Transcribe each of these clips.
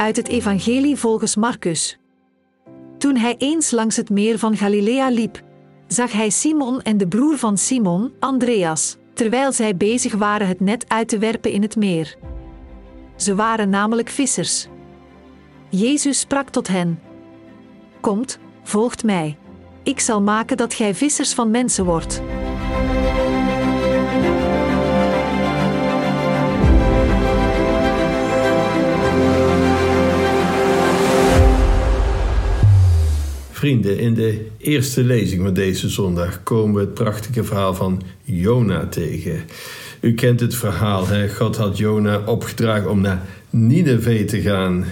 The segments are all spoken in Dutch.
uit het Evangelie volgens Marcus. Toen hij eens langs het meer van Galilea liep, zag hij Simon en de broer van Simon, Andreas, terwijl zij bezig waren het net uit te werpen in het meer. Ze waren namelijk vissers. Jezus sprak tot hen: Komt, volgt mij. Ik zal maken dat gij vissers van mensen wordt. Vrienden, in de eerste lezing van deze zondag komen we het prachtige verhaal van Jona tegen. U kent het verhaal, hè? God had Jona opgedragen om naar Nineveh te gaan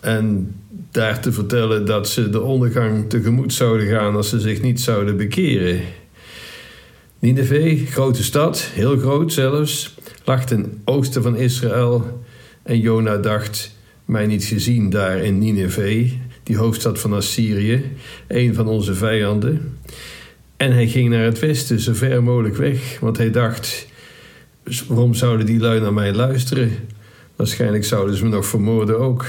en daar te vertellen dat ze de ondergang tegemoet zouden gaan als ze zich niet zouden bekeren. Nineveh, grote stad, heel groot zelfs, lag ten oosten van Israël en Jona dacht mij niet gezien daar in Nineveh die hoofdstad van Assyrië, een van onze vijanden. En hij ging naar het westen, zo ver mogelijk weg, want hij dacht: waarom zouden die lui naar mij luisteren? Waarschijnlijk zouden ze me nog vermoorden ook.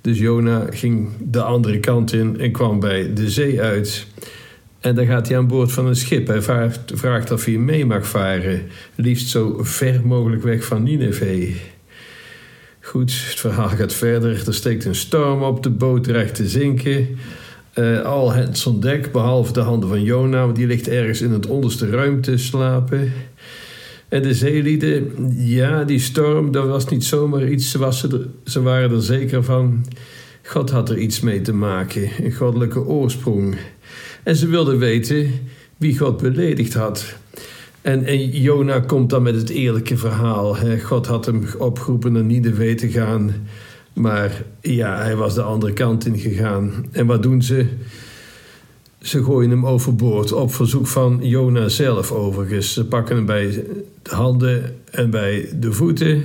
Dus Jona ging de andere kant in en kwam bij de zee uit. En dan gaat hij aan boord van een schip. Hij vraagt, vraagt of hij mee mag varen, liefst zo ver mogelijk weg van Nineveh. Goed, het verhaal gaat verder. Er steekt een storm op, de boot dreigt te zinken. Uh, al het dek, behalve de handen van Jona, die ligt ergens in het onderste ruimte te slapen. En de zeelieden, ja, die storm, dat was niet zomaar iets. Ze, ze waren er zeker van. God had er iets mee te maken, een goddelijke oorsprong. En ze wilden weten wie God beledigd had. En, en Jona komt dan met het eerlijke verhaal. God had hem opgeroepen naar Nineveh te gaan. Maar ja, hij was de andere kant in gegaan. En wat doen ze? Ze gooien hem overboord op verzoek van Jona zelf overigens. Ze pakken hem bij de handen en bij de voeten.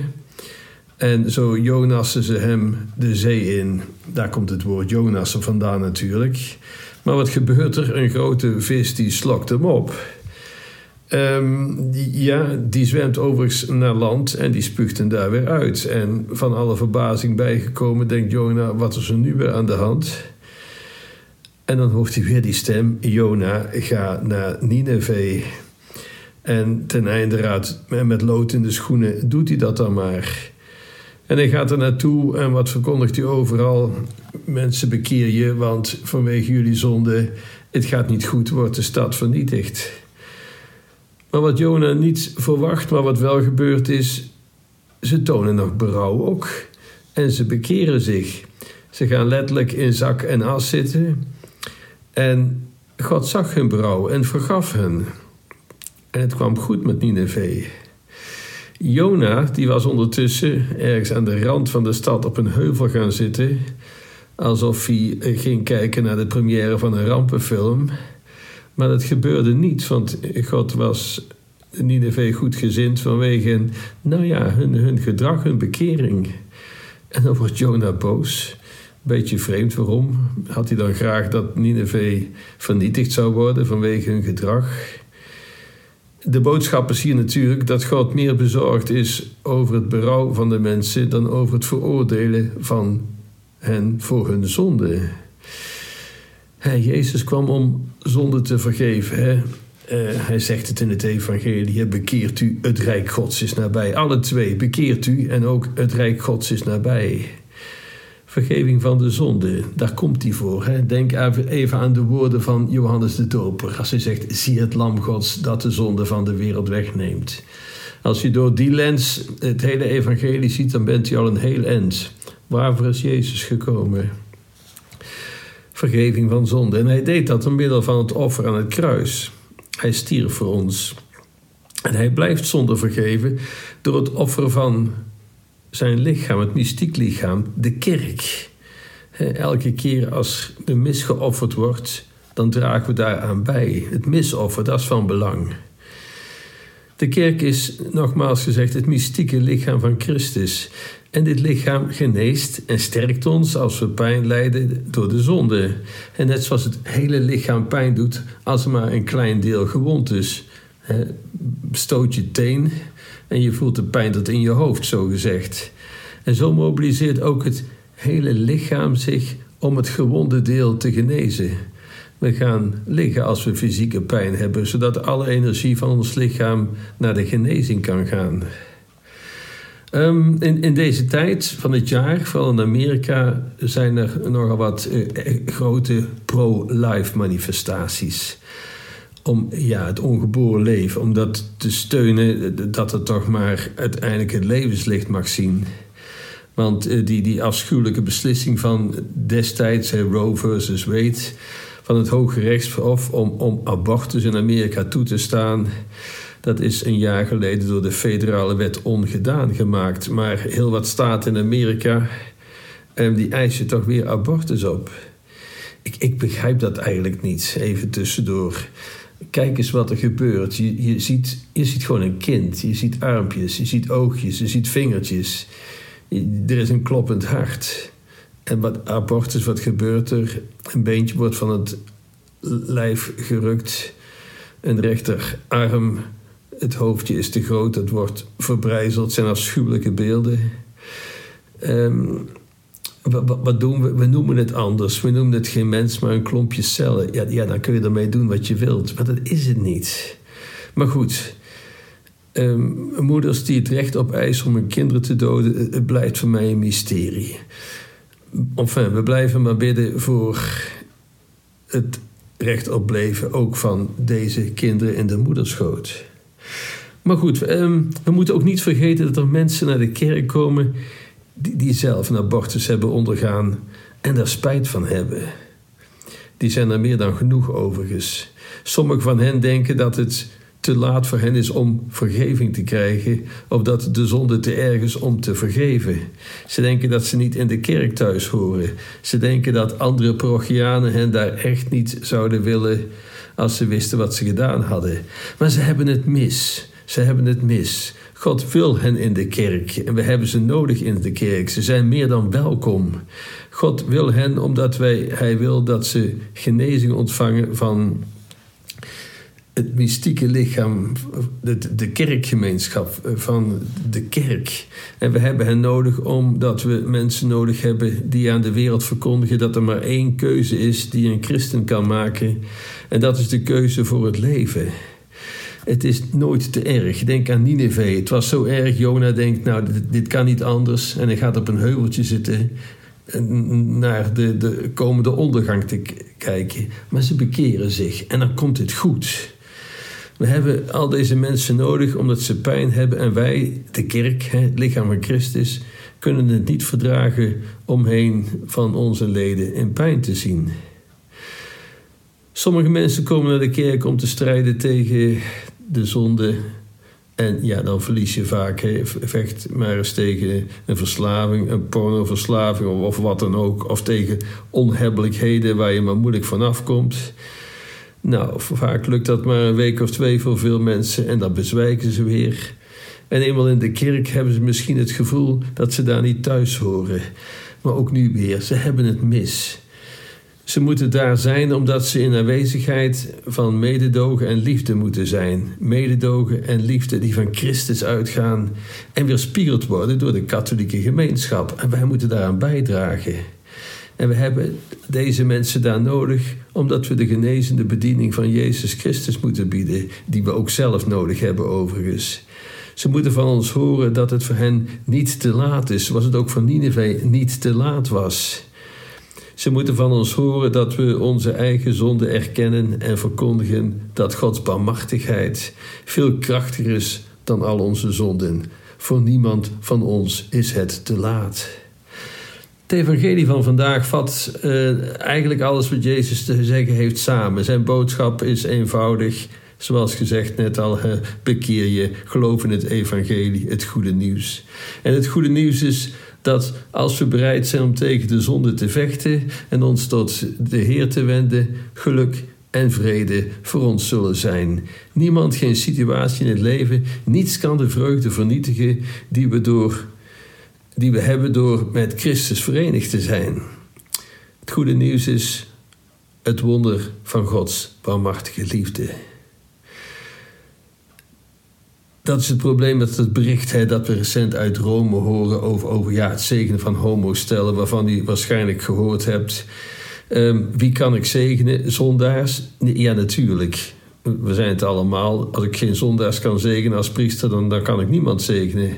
En zo Jonassen ze hem de zee in. Daar komt het woord Jonassen vandaan natuurlijk. Maar wat gebeurt er? Een grote vis die slokt hem op. Um, die, ja, die zwemt overigens naar land en die spuugt hem daar weer uit. En van alle verbazing bijgekomen denkt Jona, wat is er nu weer aan de hand? En dan hoort hij weer die stem, Jona, ga naar Nineveh. En ten einde raad, met lood in de schoenen, doet hij dat dan maar. En hij gaat er naartoe en wat verkondigt hij overal? Mensen bekeer je, want vanwege jullie zonde, het gaat niet goed, wordt de stad vernietigd. Maar wat Jona niet verwacht, maar wat wel gebeurd is, ze tonen nog berouw ook. En ze bekeren zich. Ze gaan letterlijk in zak en as zitten. En God zag hun berouw en vergaf hen. En het kwam goed met Nineveh. Jona, die was ondertussen ergens aan de rand van de stad op een heuvel gaan zitten, alsof hij ging kijken naar de première van een rampenfilm. Maar dat gebeurde niet, want God was Nineveh goedgezind vanwege nou ja, hun, hun gedrag, hun bekering. En dan wordt Jona boos. Beetje vreemd, waarom? Had hij dan graag dat Nineveh vernietigd zou worden vanwege hun gedrag? De boodschap is hier natuurlijk dat God meer bezorgd is over het berouw van de mensen dan over het veroordelen van hen voor hun zonde. Jezus kwam om zonde te vergeven. Hè? Uh, hij zegt het in het evangelie, bekeert u, het rijk gods is nabij. Alle twee, bekeert u en ook het rijk gods is nabij. Vergeving van de zonde, daar komt hij voor. Hè? Denk even aan de woorden van Johannes de Doper. Als hij zegt, zie het lam gods dat de zonde van de wereld wegneemt. Als je door die lens het hele evangelie ziet, dan bent u al een heel eind. Waarvoor is Jezus gekomen? Vergeving van zonde. En hij deed dat door middel van het offer aan het kruis. Hij stierf voor ons. En hij blijft zonde vergeven door het offer van zijn lichaam, het mystiek lichaam, de kerk. Elke keer als de mis geofferd wordt, dan dragen we daaraan bij. Het misoffer, dat is van belang. De kerk is, nogmaals gezegd, het mystieke lichaam van Christus. En dit lichaam geneest en sterkt ons als we pijn lijden door de zonde. En net zoals het hele lichaam pijn doet als er maar een klein deel gewond is. Stoot je teen en je voelt de pijn tot in je hoofd, zo gezegd. En zo mobiliseert ook het hele lichaam zich om het gewonde deel te genezen. We gaan liggen als we fysieke pijn hebben, zodat alle energie van ons lichaam naar de genezing kan gaan. Um, in, in deze tijd van het jaar, vooral in Amerika, zijn er nogal wat uh, grote pro-life manifestaties. Om ja, het ongeboren leven, om dat te steunen, dat het toch maar uiteindelijk het levenslicht mag zien. Want die, die afschuwelijke beslissing van destijds, uh, Roe versus Wade, van het Hoge Rechtshof om, om abortus in Amerika toe te staan dat is een jaar geleden door de federale wet ongedaan gemaakt. Maar heel wat staten in Amerika, um, die eisen toch weer abortus op. Ik, ik begrijp dat eigenlijk niet, even tussendoor. Kijk eens wat er gebeurt. Je, je, ziet, je ziet gewoon een kind. Je ziet armpjes, je ziet oogjes, je ziet vingertjes. er is een kloppend hart. En wat abortus, wat gebeurt er? Een beentje wordt van het lijf gerukt. Een rechterarm het hoofdje is te groot, het wordt verbrijzeld, het zijn afschuwelijke beelden. Um, wat, doen we? We noemen het anders. We noemen het geen mens, maar een klompje cellen. Ja, ja, dan kun je ermee doen wat je wilt, maar dat is het niet. Maar goed, um, moeders die het recht op eisen om hun kinderen te doden, het blijft voor mij een mysterie. Enfin, we blijven maar bidden voor het recht op leven, ook van deze kinderen in de moederschoot. Maar goed, ehm, we moeten ook niet vergeten dat er mensen naar de kerk komen die, zelf een abortus hebben ondergaan en daar spijt van hebben. Die zijn er meer dan genoeg overigens. Sommigen van hen denken dat het te laat voor hen is om vergeving te krijgen, of dat de zonde te erg is om te vergeven. Ze denken dat ze niet in de kerk thuis horen. Ze denken dat andere parochianen hen daar echt niet zouden willen als ze wisten wat ze gedaan hadden. Maar ze hebben het mis. Ze hebben het mis. God wil hen in de kerk en we hebben ze nodig in de kerk. Ze zijn meer dan welkom. God wil hen omdat wij, Hij wil dat ze genezing ontvangen van het mystieke lichaam, de, de kerkgemeenschap van de kerk. En we hebben hen nodig omdat we mensen nodig hebben die aan de wereld verkondigen dat er maar één keuze is die een christen kan maken. En dat is de keuze voor het leven. Het is nooit te erg. Denk aan Nineveh. Het was zo erg. Jona denkt, nou, dit, dit kan niet anders. En hij gaat op een heuveltje zitten naar de, de komende ondergang te kijken. Maar ze bekeren zich en dan komt het goed. We hebben al deze mensen nodig omdat ze pijn hebben en wij, de kerk, het lichaam van Christus, kunnen het niet verdragen omheen van onze leden in pijn te zien. Sommige mensen komen naar de kerk om te strijden tegen de zonde. En ja, dan verlies je vaak. Vecht maar eens tegen een verslaving, een pornoverslaving of, of wat dan ook. Of tegen onhebbelijkheden waar je maar moeilijk vanaf komt. Nou, vaak lukt dat maar een week of twee voor veel mensen en dan bezwijken ze weer. En eenmaal in de kerk hebben ze misschien het gevoel dat ze daar niet thuis horen. Maar ook nu weer, ze hebben het mis. Ze moeten daar zijn omdat ze in aanwezigheid van mededogen en liefde moeten zijn. Mededogen en liefde die van Christus uitgaan en weerspiegeld worden door de katholieke gemeenschap. En wij moeten daaraan bijdragen. En we hebben deze mensen daar nodig omdat we de genezende bediening van Jezus Christus moeten bieden, die we ook zelf nodig hebben overigens. Ze moeten van ons horen dat het voor hen niet te laat is, zoals het ook voor Nineveh niet te laat was. Ze moeten van ons horen dat we onze eigen zonde erkennen en verkondigen dat Gods barmachtigheid veel krachtiger is dan al onze zonden. Voor niemand van ons is het te laat. Het evangelie van vandaag vat uh, eigenlijk alles wat Jezus te zeggen heeft samen. Zijn boodschap is eenvoudig. Zoals gezegd net al, bekeer je, geloof in het evangelie, het goede nieuws. En het goede nieuws is dat als we bereid zijn om tegen de zonde te vechten en ons tot de Heer te wenden, geluk en vrede voor ons zullen zijn. Niemand, geen situatie in het leven, niets kan de vreugde vernietigen die we, door, die we hebben door met Christus verenigd te zijn. Het goede nieuws is het wonder van Gods barmhartige liefde. Dat is het probleem met het bericht hè, dat we recent uit Rome horen over, over ja, het zegenen van homostellen, waarvan u waarschijnlijk gehoord hebt. Ehm, wie kan ik zegenen? Zondaars? Ja, natuurlijk. We zijn het allemaal. Als ik geen zondaars kan zegenen als priester, dan, dan kan ik niemand zegenen.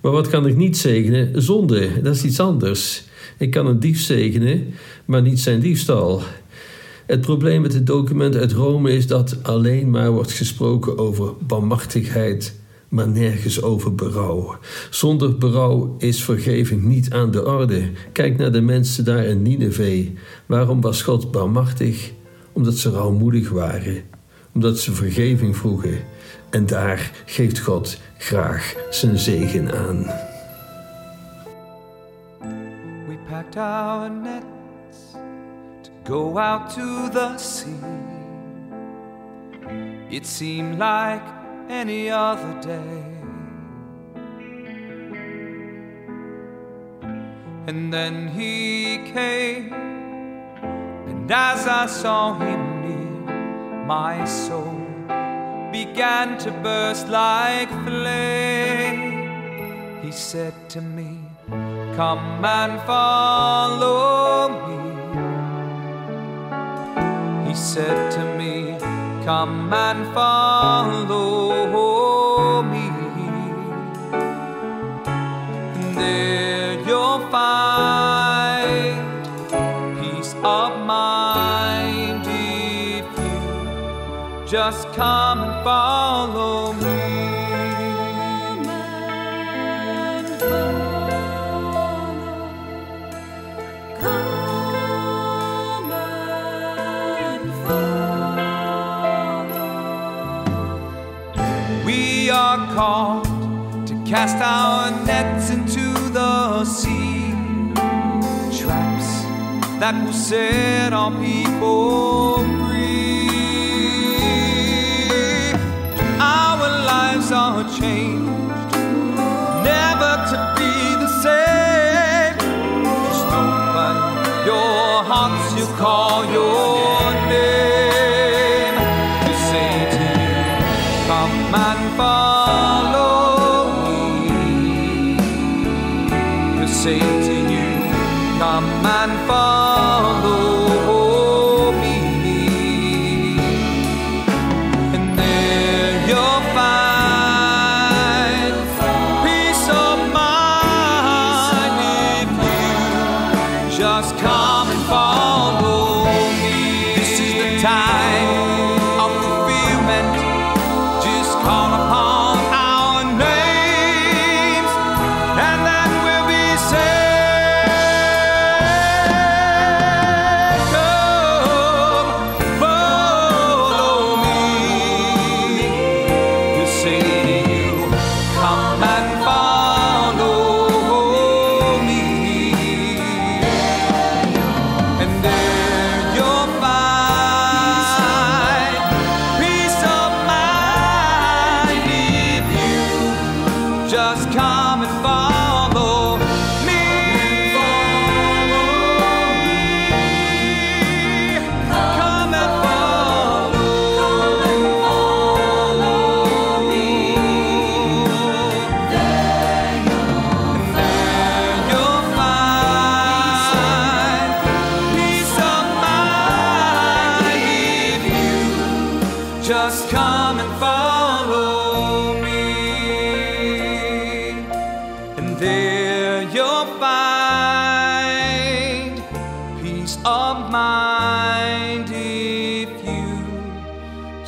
Maar wat kan ik niet zegenen? Zonde. Dat is iets anders. Ik kan een dief zegenen, maar niet zijn diefstal. Het probleem met het document uit Rome is dat alleen maar wordt gesproken over barmhartigheid, maar nergens over berouw. Zonder berouw is vergeving niet aan de orde. Kijk naar de mensen daar in Nineveh. Waarom was God barmhartig? Omdat ze rouwmoedig waren, omdat ze vergeving vroegen. En daar geeft God graag zijn zegen aan. We packed our nets to go out to the sea. It seemed like any other day. And then he came, and as I saw him near, my soul began to burst like flame. He said to me, Come and follow me. He said to me, Come and follow just come and follow me. We are called to cast our nets into the sea. Traps that will set our people call your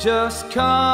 just come.